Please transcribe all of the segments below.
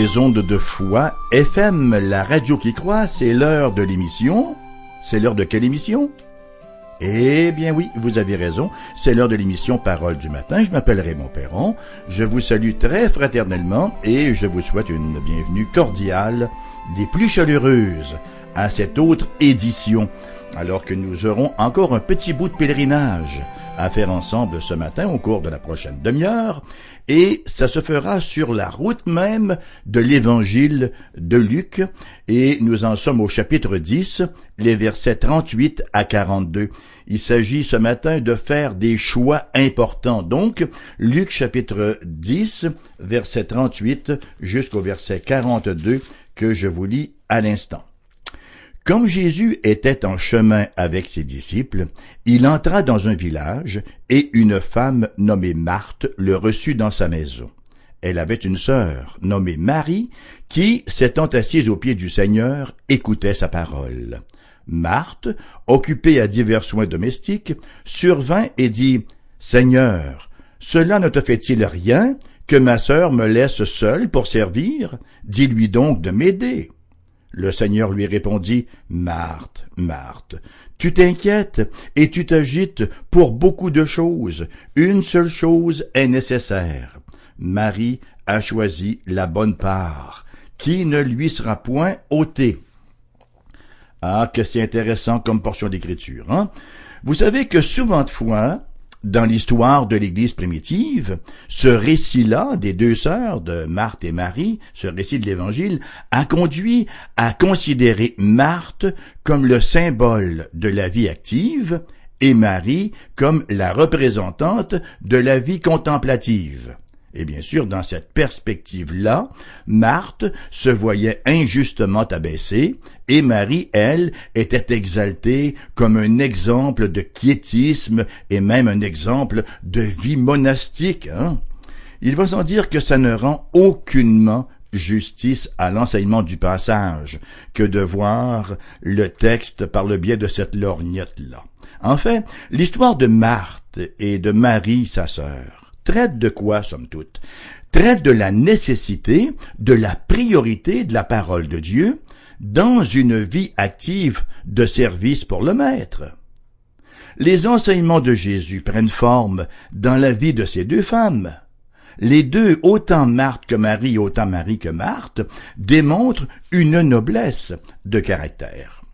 les ondes de foi. FM, la radio qui croit, c'est l'heure de l'émission. C'est l'heure de quelle émission? Eh bien oui, vous avez raison, c'est l'heure de l'émission Parole du matin. Je m'appelle Raymond Perron. Je vous salue très fraternellement et je vous souhaite une bienvenue cordiale, des plus chaleureuses, à cette autre édition, alors que nous aurons encore un petit bout de pèlerinage à faire ensemble ce matin au cours de la prochaine demi-heure, et ça se fera sur la route même de l'évangile de Luc, et nous en sommes au chapitre 10, les versets 38 à 42. Il s'agit ce matin de faire des choix importants. Donc, Luc chapitre 10, verset 38 jusqu'au verset 42 que je vous lis à l'instant. Comme Jésus était en chemin avec ses disciples, il entra dans un village, et une femme nommée Marthe le reçut dans sa maison. Elle avait une sœur nommée Marie, qui, s'étant assise aux pieds du Seigneur, écoutait sa parole. Marthe, occupée à divers soins domestiques, survint et dit, Seigneur, cela ne te fait-il rien que ma sœur me laisse seule pour servir? Dis-lui donc de m'aider. Le Seigneur lui répondit, Marthe, Marthe, tu t'inquiètes et tu t'agites pour beaucoup de choses. Une seule chose est nécessaire. Marie a choisi la bonne part, qui ne lui sera point ôtée. Ah, que c'est intéressant comme portion d'écriture, hein? Vous savez que souvent de fois, dans l'histoire de l'Église primitive, ce récit-là des deux sœurs de Marthe et Marie, ce récit de l'Évangile, a conduit à considérer Marthe comme le symbole de la vie active et Marie comme la représentante de la vie contemplative. Et bien sûr, dans cette perspective-là, Marthe se voyait injustement abaissée, et Marie, elle, était exaltée comme un exemple de quiétisme et même un exemple de vie monastique. Hein. Il va sans dire que ça ne rend aucunement justice à l'enseignement du passage que de voir le texte par le biais de cette lorgnette-là. En fait, l'histoire de Marthe et de Marie, sa sœur, traite de quoi, somme toute? Traite de la nécessité, de la priorité de la parole de Dieu dans une vie active de service pour le Maître. Les enseignements de Jésus prennent forme dans la vie de ces deux femmes. Les deux, autant Marthe que Marie, autant Marie que Marthe, démontrent une noblesse de caractère.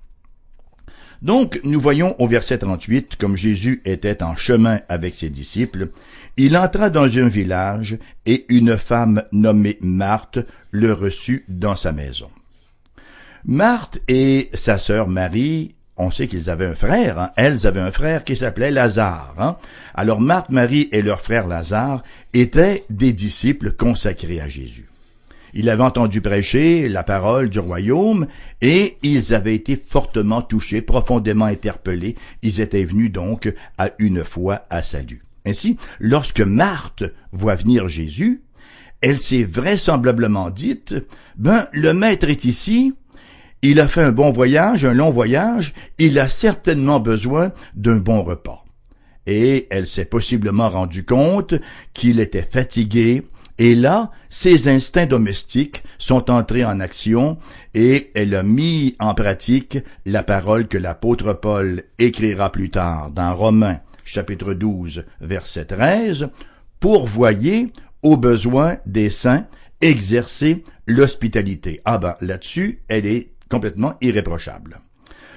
Donc, nous voyons au verset 38, comme Jésus était en chemin avec ses disciples, il entra dans un village, et une femme nommée Marthe le reçut dans sa maison. Marthe et sa sœur Marie, on sait qu'ils avaient un frère, hein. elles avaient un frère qui s'appelait Lazare. Hein. Alors Marthe, Marie et leur frère Lazare étaient des disciples consacrés à Jésus. Ils avaient entendu prêcher la parole du royaume et ils avaient été fortement touchés, profondément interpellés. Ils étaient venus donc à une foi à salut. Ainsi, lorsque Marthe voit venir Jésus, elle s'est vraisemblablement dite, ben, le maître est ici, il a fait un bon voyage, un long voyage, il a certainement besoin d'un bon repas. Et elle s'est possiblement rendu compte qu'il était fatigué, et là, ses instincts domestiques sont entrés en action et elle a mis en pratique la parole que l'apôtre Paul écrira plus tard dans Romains chapitre 12 verset 13, pourvoyer aux besoins des saints, exercer l'hospitalité. Ah ben là-dessus, elle est complètement irréprochable.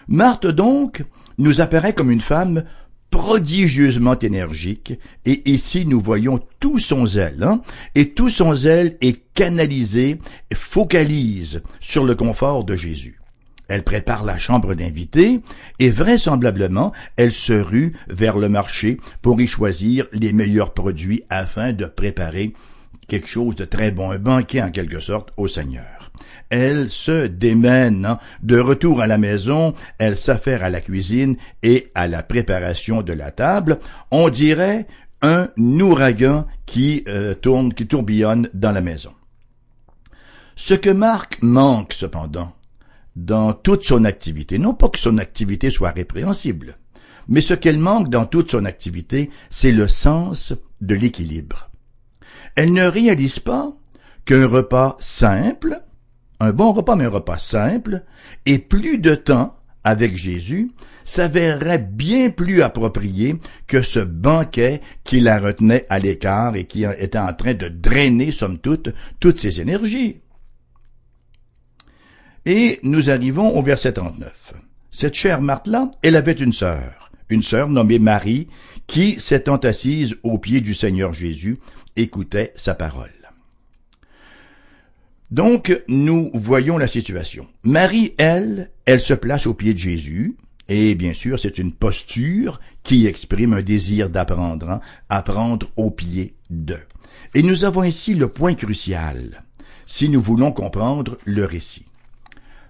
Marthe donc nous apparaît comme une femme prodigieusement énergique, et ici nous voyons tout son zèle, hein, et tout son zèle est canalisé, focalise sur le confort de Jésus. Elle prépare la chambre d'invités, et vraisemblablement elle se rue vers le marché pour y choisir les meilleurs produits afin de préparer quelque chose de très bon, un banquet en quelque sorte au Seigneur elle se démène. Hein. De retour à la maison, elle s'affaire à la cuisine et à la préparation de la table. On dirait un ouragan qui euh, tourne, qui tourbillonne dans la maison. Ce que Marc manque cependant dans toute son activité, non pas que son activité soit répréhensible, mais ce qu'elle manque dans toute son activité, c'est le sens de l'équilibre. Elle ne réalise pas qu'un repas simple, un bon repas mais un repas simple, et plus de temps avec Jésus, s'avérerait bien plus approprié que ce banquet qui la retenait à l'écart et qui était en train de drainer, somme toute, toutes ses énergies. Et nous arrivons au verset 39. Cette chère Marthe-là, elle avait une sœur, une sœur nommée Marie, qui, s'étant assise aux pieds du Seigneur Jésus, écoutait sa parole. Donc, nous voyons la situation. Marie, elle, elle se place aux pieds de Jésus, et bien sûr, c'est une posture qui exprime un désir d'apprendre, hein, apprendre aux pieds de. Et nous avons ici le point crucial, si nous voulons comprendre le récit.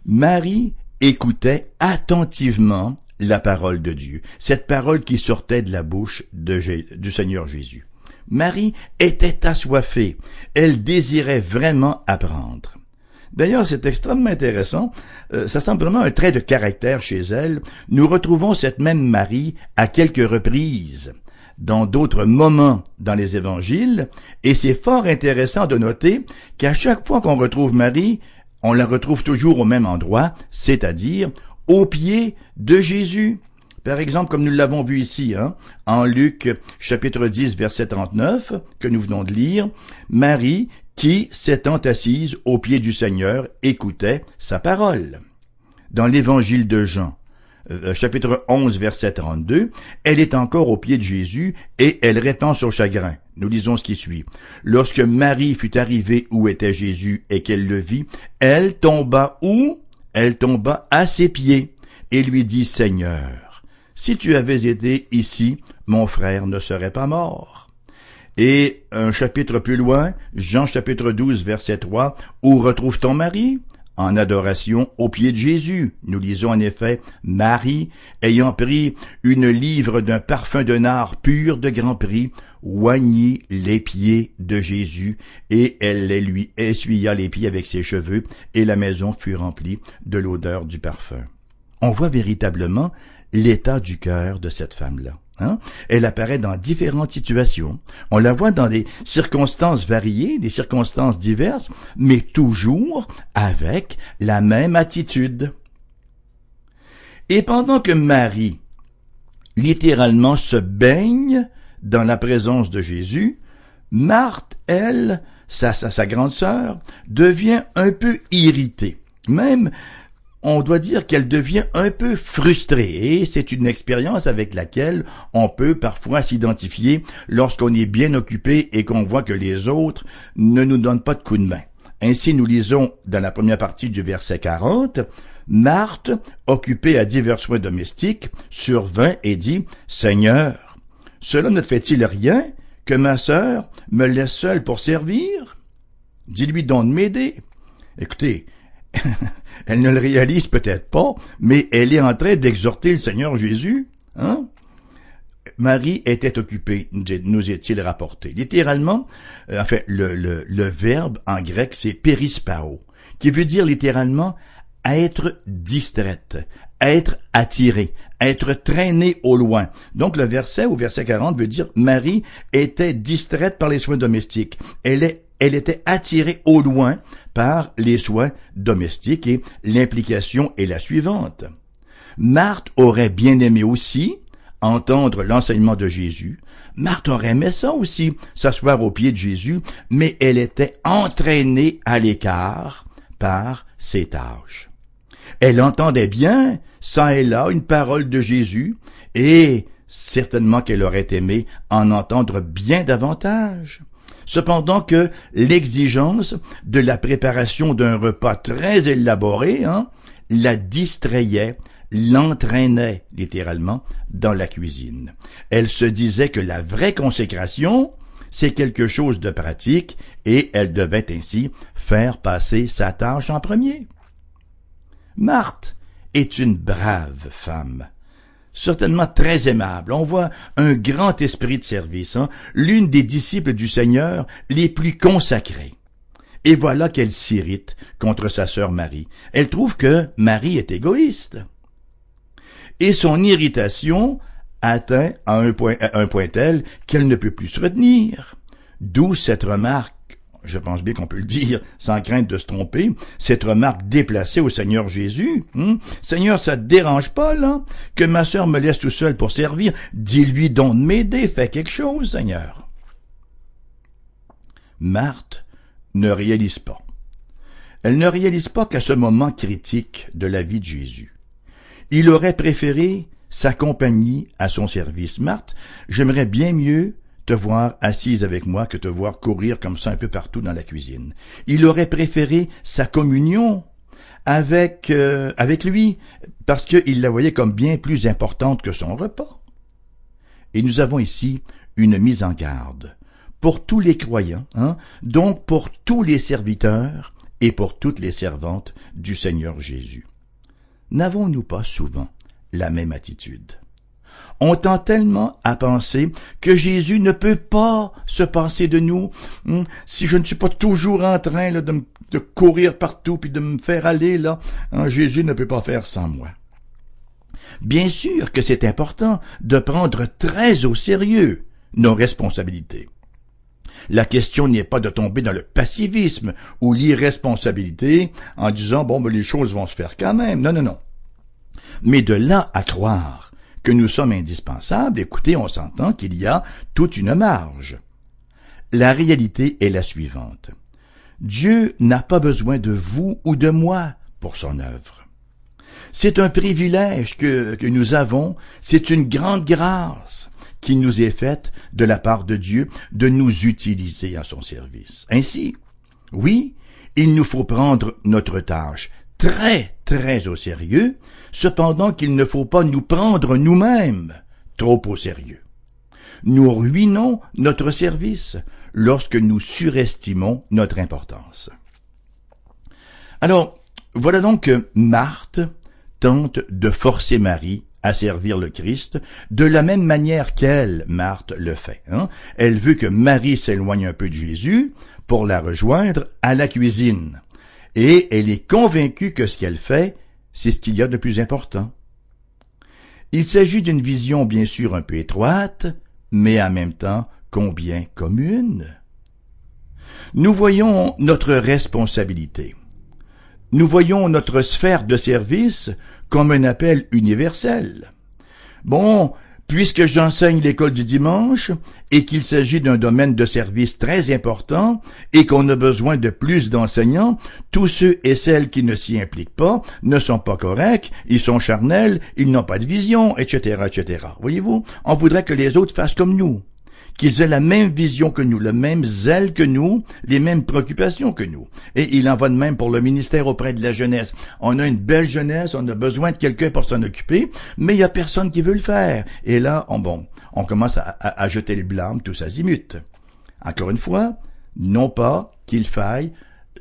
Marie écoutait attentivement la parole de Dieu, cette parole qui sortait de la bouche du Seigneur Jésus. Marie était assoiffée, elle désirait vraiment apprendre. D'ailleurs, c'est extrêmement intéressant. Euh, ça semble vraiment un trait de caractère chez elle. Nous retrouvons cette même Marie à quelques reprises dans d'autres moments dans les évangiles, et c'est fort intéressant de noter qu'à chaque fois qu'on retrouve Marie, on la retrouve toujours au même endroit, c'est-à-dire au pied de Jésus. Par exemple, comme nous l'avons vu ici, hein, en Luc chapitre 10, verset 39, que nous venons de lire, Marie, qui, s'étant assise au pied du Seigneur, écoutait sa parole. Dans l'évangile de Jean, euh, chapitre 11, verset 32, elle est encore au pied de Jésus et elle répand son chagrin. Nous lisons ce qui suit. Lorsque Marie fut arrivée où était Jésus et qu'elle le vit, elle tomba où? Elle tomba à ses pieds et lui dit, Seigneur, si tu avais été ici, mon frère ne serait pas mort. Et un chapitre plus loin, Jean chapitre 12, verset 3, où retrouve ton mari? En adoration aux pieds de Jésus. Nous lisons en effet Marie, ayant pris une livre d'un parfum de nard pur de grand prix, oignit les pieds de Jésus, et elle les lui essuya les pieds avec ses cheveux, et la maison fut remplie de l'odeur du parfum. On voit véritablement l'état du cœur de cette femme-là. Hein? Elle apparaît dans différentes situations. On la voit dans des circonstances variées, des circonstances diverses, mais toujours avec la même attitude. Et pendant que Marie, littéralement, se baigne dans la présence de Jésus, Marthe, elle, sa, sa, sa grande sœur, devient un peu irritée. Même on doit dire qu'elle devient un peu frustrée et c'est une expérience avec laquelle on peut parfois s'identifier lorsqu'on est bien occupé et qu'on voit que les autres ne nous donnent pas de coup de main. Ainsi nous lisons dans la première partie du verset 40, Marthe, occupée à divers soins domestiques, survint et dit, Seigneur, cela ne fait-il rien que ma sœur me laisse seule pour servir? Dis-lui donc de m'aider. Écoutez, elle ne le réalise peut-être pas, mais elle est en train d'exhorter le Seigneur Jésus. Hein? Marie était occupée, nous est-il rapporté. Littéralement, euh, enfin, le, le, le verbe en grec, c'est perispao, qui veut dire littéralement être distraite, être attirée, être traînée au loin. Donc le verset au verset 40 veut dire Marie était distraite par les soins domestiques. Elle est elle était attirée au loin par les soins domestiques et l'implication est la suivante. Marthe aurait bien aimé aussi entendre l'enseignement de Jésus. Marthe aurait aimé ça aussi, s'asseoir aux pieds de Jésus, mais elle était entraînée à l'écart par ses tâches. Elle entendait bien, ça et là, une parole de Jésus, et certainement qu'elle aurait aimé en entendre bien davantage cependant que l'exigence de la préparation d'un repas très élaboré hein, la distrayait, l'entraînait littéralement dans la cuisine. Elle se disait que la vraie consécration, c'est quelque chose de pratique et elle devait ainsi faire passer sa tâche en premier. Marthe est une brave femme certainement très aimable. On voit un grand esprit de service, hein? l'une des disciples du Seigneur les plus consacrés. Et voilà qu'elle s'irrite contre sa sœur Marie. Elle trouve que Marie est égoïste. Et son irritation atteint à un point tel qu'elle ne peut plus se retenir. D'où cette remarque je pense bien qu'on peut le dire sans crainte de se tromper, cette remarque déplacée au Seigneur Jésus. Hein? Seigneur, ça te dérange pas, là, que ma sœur me laisse tout seul pour servir? Dis-lui donc de m'aider, fais quelque chose, Seigneur. Marthe ne réalise pas. Elle ne réalise pas qu'à ce moment critique de la vie de Jésus, il aurait préféré sa compagnie à son service. Marthe, j'aimerais bien mieux te voir assise avec moi que te voir courir comme ça un peu partout dans la cuisine. Il aurait préféré sa communion avec euh, avec lui parce qu'il la voyait comme bien plus importante que son repas. Et nous avons ici une mise en garde pour tous les croyants, hein, donc pour tous les serviteurs et pour toutes les servantes du Seigneur Jésus. N'avons-nous pas souvent la même attitude? On tend tellement à penser que Jésus ne peut pas se passer de nous hein, si je ne suis pas toujours en train de, courir partout puis de me faire aller là. Hein, Jésus ne peut pas faire sans moi. Bien sûr que c'est important de prendre très au sérieux nos responsabilités. La question n'est pas de tomber dans le passivisme ou l'irresponsabilité en disant bon ben les choses vont se faire quand même. Non non non. Mais de là à croire que nous sommes indispensables, écoutez, on s'entend qu'il y a toute une marge. La réalité est la suivante. Dieu n'a pas besoin de vous ou de moi pour son œuvre. C'est un privilège que, nous avons, c'est une grande grâce qui nous est faite de la part de Dieu de nous utiliser à son service. Ainsi, oui, il nous faut prendre notre tâche très, très au sérieux, cependant qu'il ne faut pas nous prendre nous-mêmes trop au sérieux. Nous ruinons notre service lorsque nous surestimons notre importance. Alors, voilà donc que Marthe tente de forcer Marie à servir le Christ, de la même manière qu'elle, Marthe, le fait. Hein. Elle veut que Marie s'éloigne un peu de Jésus pour la rejoindre à la cuisine. Et elle est convaincue que ce qu'elle fait, c'est ce qu'il y a de plus important. Il s'agit d'une vision bien sûr un peu étroite, mais en même temps combien commune. Nous voyons notre responsabilité. Nous voyons notre sphère de service comme un appel universel. Bon, puisque j'enseigne l'école du dimanche et qu'il s'agit d'un domaine de service très important et qu'on a besoin de plus d'enseignants, tous ceux et celles qui ne s'y impliquent pas ne sont pas corrects, ils sont charnels, ils n'ont pas de vision, etc., etc. Voyez-vous, on voudrait que les autres fassent comme nous qu'ils aient la même vision que nous, le même zèle que nous, les mêmes préoccupations que nous. Et il en va de même pour le ministère auprès de la jeunesse. On a une belle jeunesse, on a besoin de quelqu'un pour s'en occuper, mais il y a personne qui veut le faire. Et là, on, bon, on commence à, jeter le blâme tous azimuts. Encore une fois, non pas qu'il faille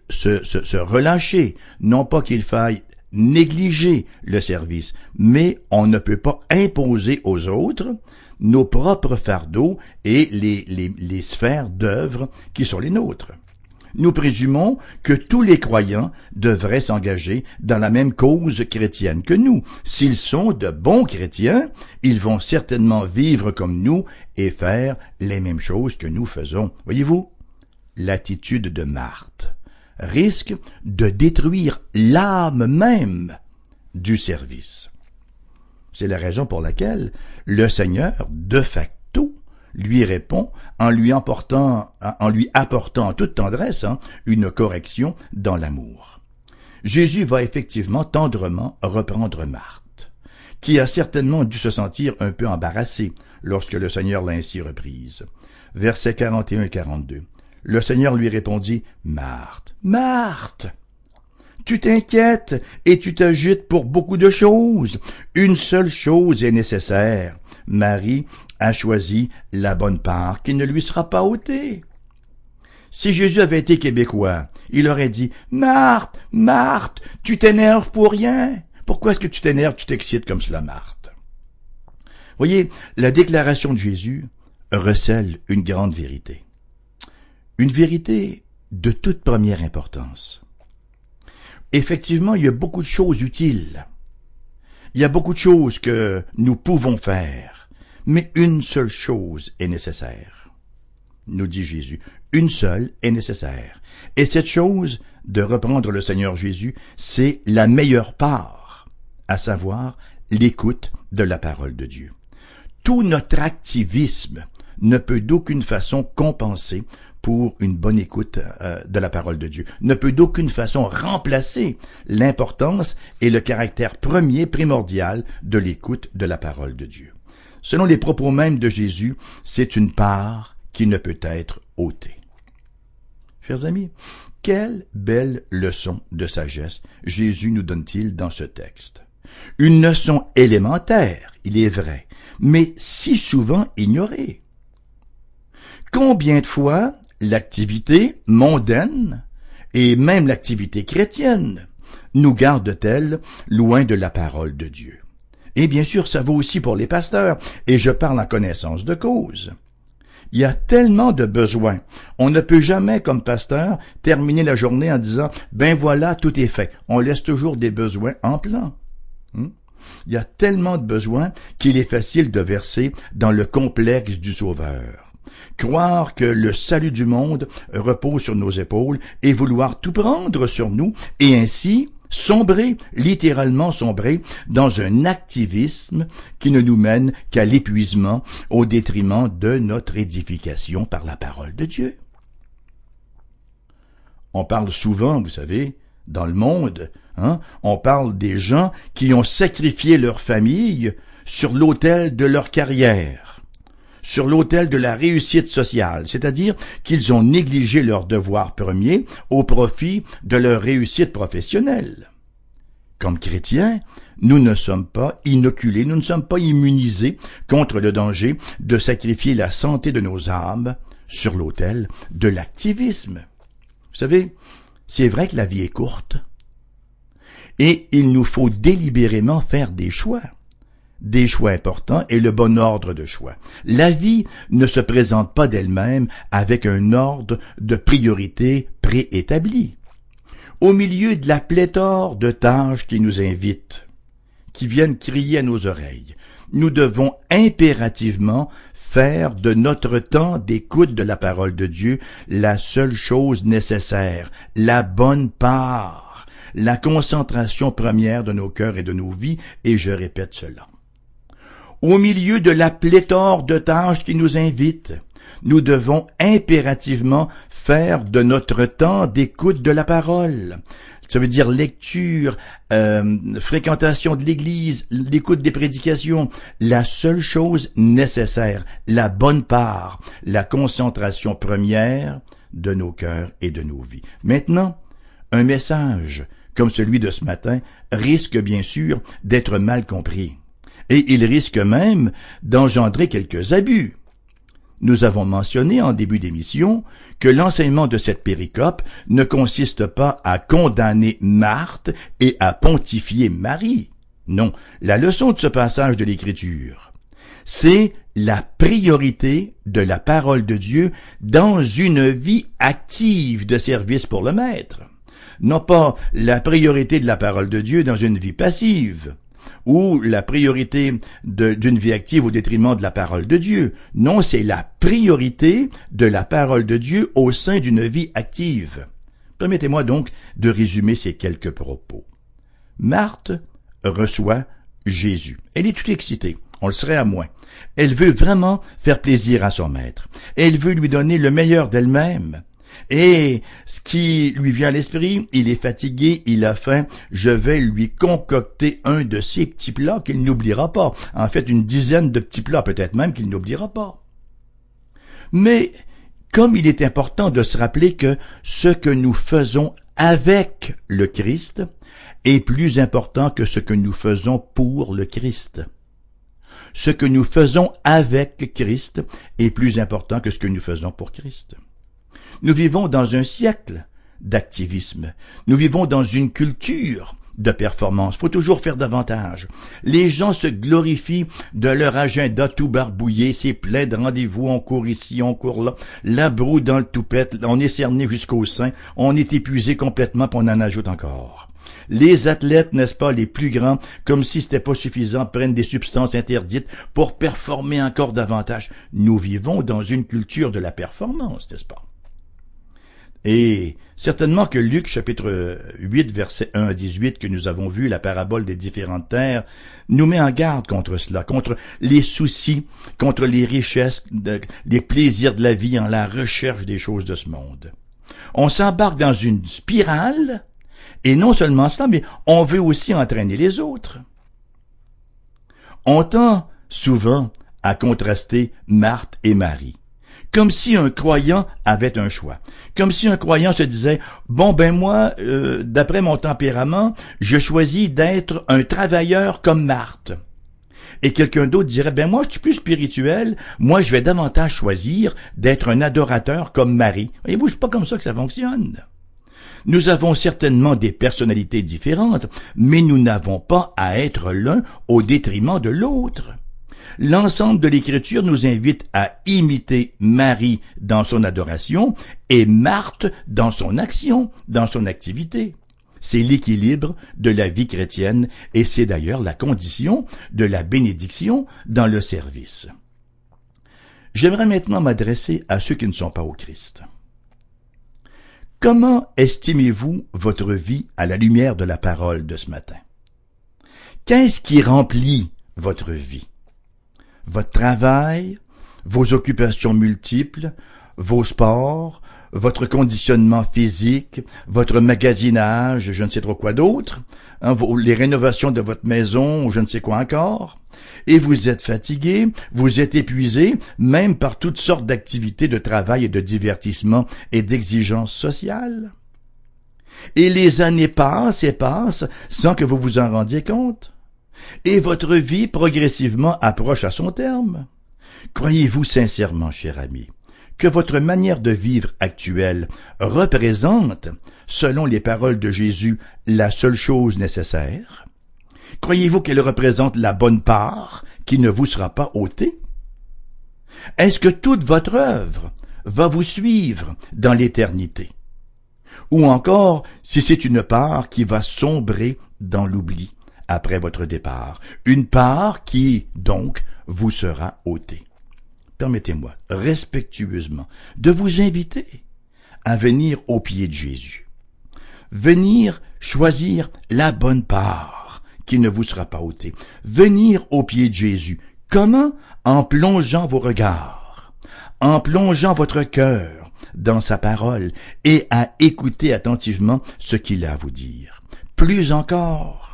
se, se, se relâcher, non pas qu'il faille négliger le service, mais on ne peut pas imposer aux autres nos propres fardeaux et les, sphères d'œuvre qui sont les nôtres. Nous présumons que tous les croyants devraient s'engager dans la même cause chrétienne que nous. S'ils sont de bons chrétiens, ils vont certainement vivre comme nous et faire les mêmes choses que nous faisons. Voyez-vous, l'attitude de Marthe risque de détruire l'âme même du service. C'est la raison pour laquelle le Seigneur, de facto, lui répond en lui apportant, en toute tendresse hein, une correction dans l'amour. Jésus va effectivement tendrement reprendre Marthe, qui a certainement dû se sentir un peu embarrassée lorsque le Seigneur l'a ainsi reprise. Versets 41 et 42. Le Seigneur lui répondit, Marthe, Marthe, tu t'inquiètes et tu t'agites pour beaucoup de choses. Une seule chose est nécessaire. Marie a choisi la bonne part qui ne lui sera pas ôtée. Si Jésus avait été québécois, il aurait dit Marthe, Marthe, tu t'énerves pour rien. Pourquoi est-ce que tu t'énerves, tu t'excites comme cela, Marthe? Voyez, la déclaration de Jésus recèle une grande vérité. Une vérité de toute première importance effectivement, il y a beaucoup de choses utiles. Il y a beaucoup de choses que nous pouvons faire, mais une seule chose est nécessaire. nous dit Jésus. Une seule est nécessaire. Et cette chose, de reprendre le Seigneur Jésus, c'est la meilleure part, à savoir l'écoute de la parole de Dieu. Tout notre activisme ne peut d'aucune façon compenser pour une bonne écoute euh, de la parole de Dieu, ne peut d'aucune façon remplacer l'importance et le caractère premier primordial de l'écoute de la parole de Dieu. Selon les propos mêmes de Jésus, c'est une part qui ne peut être ôtée. Chers amis, quelle belle leçon de sagesse Jésus nous donne-t-il dans ce texte. Une leçon élémentaire, il est vrai, mais si souvent ignorée. Combien de fois l'activité mondaine et même l'activité chrétienne nous garde-t-elle loin de la parole de Dieu? Et bien sûr, ça vaut aussi pour les pasteurs, et je parle en connaissance de cause. Il y a tellement de besoins. On ne peut jamais, comme pasteur, terminer la journée en disant, ben voilà, tout est fait. On laisse toujours des besoins en plan. Hmm? Il y a tellement de besoins qu'il est facile de verser dans le complexe du Sauveur. Croire que le salut du monde repose sur nos épaules et vouloir tout prendre sur nous et ainsi sombrer, littéralement sombrer, dans un activisme qui ne nous mène qu'à l'épuisement au détriment de notre édification par la parole de Dieu. On parle souvent, vous savez, dans le monde, hein, on parle des gens qui ont sacrifié leur famille sur l'autel de leur carrière, sur l'autel de la réussite sociale, c'est-à-dire qu'ils ont négligé leur devoir premier au profit de leur réussite professionnelle. Comme chrétiens, nous ne sommes pas inoculés, nous ne sommes pas immunisés contre le danger de sacrifier la santé de nos âmes sur l'autel de l'activisme. Vous savez, c'est vrai que la vie est courte. Et il nous faut délibérément faire des choix. Des choix importants et le bon ordre de choix. La vie ne se présente pas d'elle-même avec un ordre de priorité préétabli. Au milieu de la pléthore de tâches qui nous invitent, qui viennent crier à nos oreilles, nous devons impérativement faire de notre temps d'écoute de la parole de Dieu la seule chose nécessaire, la bonne part, la concentration première de nos cœurs et de nos vies, et je répète cela. Au milieu de la pléthore de tâches qui nous invitent, nous devons impérativement faire de notre temps d'écoute de la parole, ça veut dire lecture, euh, fréquentation de l'Église, l'écoute des prédications. La seule chose nécessaire, la bonne part, la concentration première de nos cœurs et de nos vies. Maintenant, un message comme celui de ce matin risque bien sûr d'être mal compris. Et il risque même d'engendrer quelques abus. Nous avons mentionné en début d'émission que l'enseignement de cette péricope ne consiste pas à condamner Marthe et à pontifier Marie. Non, la leçon de ce passage de l'Écriture, c'est la priorité de la parole de Dieu dans une vie active de service pour le Maître. Non pas la priorité de la parole de Dieu dans une vie passive ou la priorité d'une vie active au détriment de la parole de Dieu. Non, c'est la priorité de la parole de Dieu au sein d'une vie active. Permettez-moi donc de résumer ces quelques propos. Marthe reçoit Jésus. Elle est toute excitée. On le serait à moins. Elle veut vraiment faire plaisir à son maître. Elle veut lui donner le meilleur d'elle-même. Et ce qui lui vient à l'esprit, il est fatigué, il a faim, je vais lui concocter un de ces petits plats qu'il n'oubliera pas. En fait, une dizaine de petits plats peut-être même qu'il n'oubliera pas. Mais comme il est important de se rappeler que ce que nous faisons avec le Christ est plus important que ce que nous faisons pour le Christ. Ce que nous faisons avec Christ est plus important que ce que nous faisons pour Christ. Nous vivons dans un siècle d'activisme. Nous vivons dans une culture de performance. Faut toujours faire davantage. Les gens se glorifient de leur agenda tout barbouillé. C'est plein de rendez-vous. On court ici, on court là. La broue dans le toupette. On est cerné jusqu'au sein. On est épuisé complètement, puis on en ajoute encore. Les athlètes, n'est-ce pas, les plus grands, comme si c'était pas suffisant, prennent des substances interdites pour performer encore davantage. Nous vivons dans une culture de la performance, n'est-ce pas? Et certainement que Luc chapitre 8 verset 1 à 18 que nous avons vu, la parabole des différentes terres, nous met en garde contre cela, contre les soucis, contre les richesses, les plaisirs de la vie en la recherche des choses de ce monde. On s'embarque dans une spirale, et non seulement cela, mais on veut aussi entraîner les autres. On tend souvent à contraster Marthe et Marie comme si un croyant avait un choix. Comme si un croyant se disait, bon ben moi, euh, d'après mon tempérament, je choisis d'être un travailleur comme Marthe. Et quelqu'un d'autre dirait, ben moi je suis plus spirituel, moi je vais davantage choisir d'être un adorateur comme Marie. Voyez-vous, c'est pas comme ça que ça fonctionne. Nous avons certainement des personnalités différentes, mais nous n'avons pas à être l'un au détriment de l'autre. L'ensemble de l'Écriture nous invite à imiter Marie dans son adoration et Marthe dans son action, dans son activité. C'est l'équilibre de la vie chrétienne et c'est d'ailleurs la condition de la bénédiction dans le service. J'aimerais maintenant m'adresser à ceux qui ne sont pas au Christ. Comment estimez-vous votre vie à la lumière de la parole de ce matin? Qu'est-ce qui remplit votre vie? Votre travail, vos occupations multiples, vos sports, votre conditionnement physique, votre magasinage, je ne sais trop quoi d'autre, hein, les rénovations de votre maison, je ne sais quoi encore, et vous êtes fatigué, vous êtes épuisé, même par toutes sortes d'activités de travail et de divertissement et d'exigences sociales. Et les années passent et passent sans que vous vous en rendiez compte et votre vie progressivement approche à son terme. Croyez-vous sincèrement, cher ami, que votre manière de vivre actuelle représente, selon les paroles de Jésus, la seule chose nécessaire? Croyez-vous qu'elle représente la bonne part qui ne vous sera pas ôtée? Est-ce que toute votre œuvre va vous suivre dans l'éternité? Ou encore si c'est une part qui va sombrer dans l'oubli? Après votre départ, une part qui, donc, vous sera ôtée. Permettez-moi, respectueusement, de vous inviter à venir au pied de Jésus. Venir choisir la bonne part qui ne vous sera pas ôtée. Venir au pied de Jésus. Comment? En plongeant vos regards, en plongeant votre cœur dans sa parole et à écouter attentivement ce qu'il a à vous dire. Plus encore,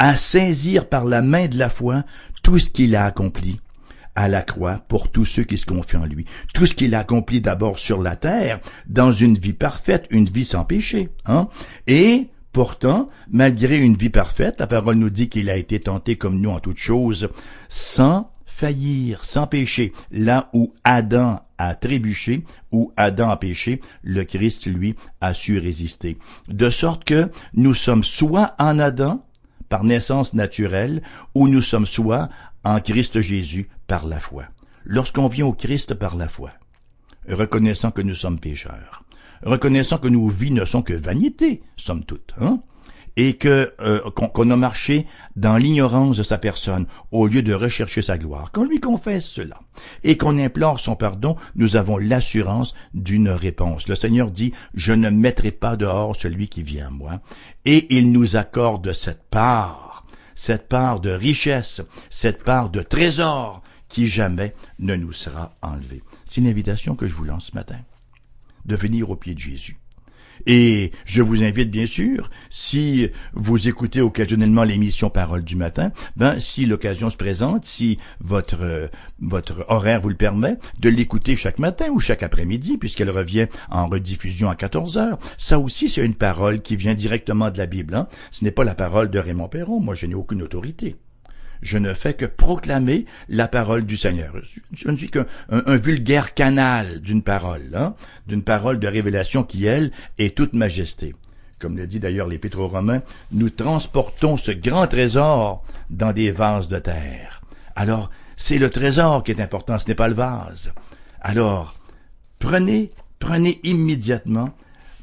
à saisir par la main de la foi tout ce qu'il a accompli à la croix pour tous ceux qui se confient en lui. Tout ce qu'il a accompli d'abord sur la terre, dans une vie parfaite, une vie sans péché. Hein? Et pourtant, malgré une vie parfaite, la parole nous dit qu'il a été tenté comme nous en toutes choses, sans faillir, sans péché. Là où Adam a trébuché, où Adam a péché, le Christ, lui, a su résister. De sorte que nous sommes soit en Adam, par naissance naturelle, ou nous sommes soit en Christ Jésus par la foi. Lorsqu'on vient au Christ par la foi, reconnaissant que nous sommes pécheurs, reconnaissant que nos vies ne sont que vanité, somme toute, hein, et que euh, qu'on a marché dans l'ignorance de sa personne au lieu de rechercher sa gloire. Qu'on lui confesse cela et qu'on implore son pardon, nous avons l'assurance d'une réponse. Le Seigneur dit, je ne mettrai pas dehors celui qui vient à moi. Et il nous accorde cette part, cette part de richesse, cette part de trésor qui jamais ne nous sera enlevée. C'est une invitation que je vous lance ce matin, de venir au pied de Jésus et je vous invite bien sûr, si vous écoutez occasionnellement l'émission Parole du matin, ben si l'occasion se présente, si votre votre horaire vous le permet, de l'écouter chaque matin ou chaque après-midi, puisqu'elle revient en rediffusion à 14 heures. Ça aussi, c'est une parole qui vient directement de la Bible. Hein? Ce n'est pas la parole de Raymond Perron. Moi, je n'ai aucune autorité je ne fais que proclamer la parole du Seigneur. Je ne suis qu'un un, vulgaire canal d'une parole, hein, d'une parole de révélation qui, elle, est toute majesté. comme le dit d'ailleurs l'Épître aux Romains, nous transportons ce grand trésor dans des vases de terre. Alors, c'est le trésor qui est important, ce n'est pas le vase. Alors, prenez, prenez immédiatement,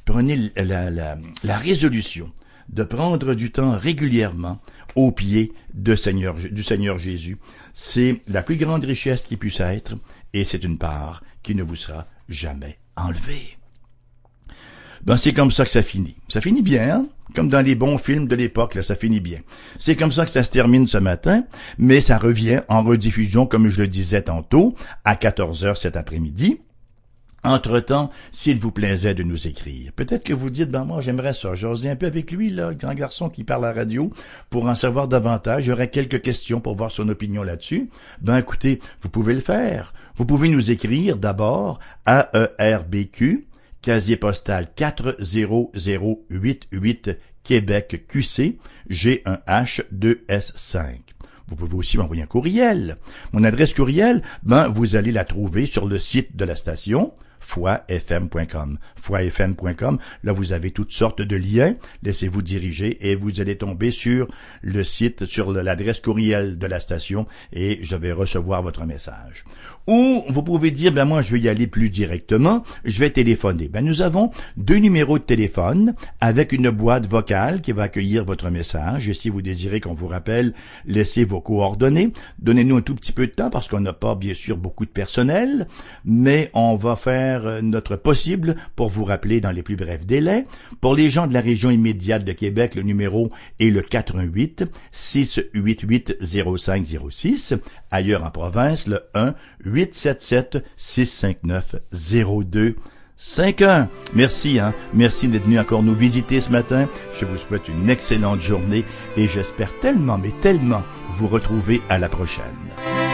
prenez la, la, résolution de prendre du temps régulièrement au pied de Seigneur, du Seigneur Jésus. C'est la plus grande richesse qui puisse être, et c'est une part qui ne vous sera jamais enlevée. Ben, c'est comme ça que ça finit. Ça finit bien, hein? comme dans les bons films de l'époque, là, ça finit bien. C'est comme ça que ça se termine ce matin, mais ça revient en rediffusion, comme je le disais tantôt, à 14 heures cet après-midi. Entre-temps, s'il vous plaisait de nous écrire. Peut-être que vous dites, ben moi j'aimerais ça, j'osais un peu avec lui, là, le grand garçon qui parle à la radio, pour en savoir davantage. J'aurais quelques questions pour voir son opinion là-dessus. Ben écoutez, vous pouvez le faire. Vous pouvez nous écrire d'abord à ERBQ, casier postal 40088 Québec QC G1H2S5. Vous pouvez aussi m'envoyer un courriel. Mon adresse courriel, ben, vous allez la trouver sur le site de la station, foifm.com. foifm.com, là vous avez toutes sortes de liens, laissez-vous diriger et vous allez tomber sur le site, sur l'adresse courriel de la station et je vais recevoir votre message. Ou vous pouvez dire, ben moi je vais y aller plus directement, je vais téléphoner. Ben nous avons deux numéros de téléphone avec une boîte vocale qui va accueillir votre message. Et si vous désirez qu'on vous rappelle, laissez vos coordonnées. Donnez-nous un tout petit peu de temps parce qu'on n'a pas bien sûr beaucoup de personnel, mais on va faire notre possible pour vous rappeler dans les plus brefs délais. Pour les gens de la région immédiate de Québec, le numéro est le 88 688 0506. Ailleurs en province, le 1 877 659 02 51. Merci, hein. Merci d'être venu encore nous visiter ce matin. Je vous souhaite une excellente journée et j'espère tellement, mais tellement vous retrouver à la prochaine.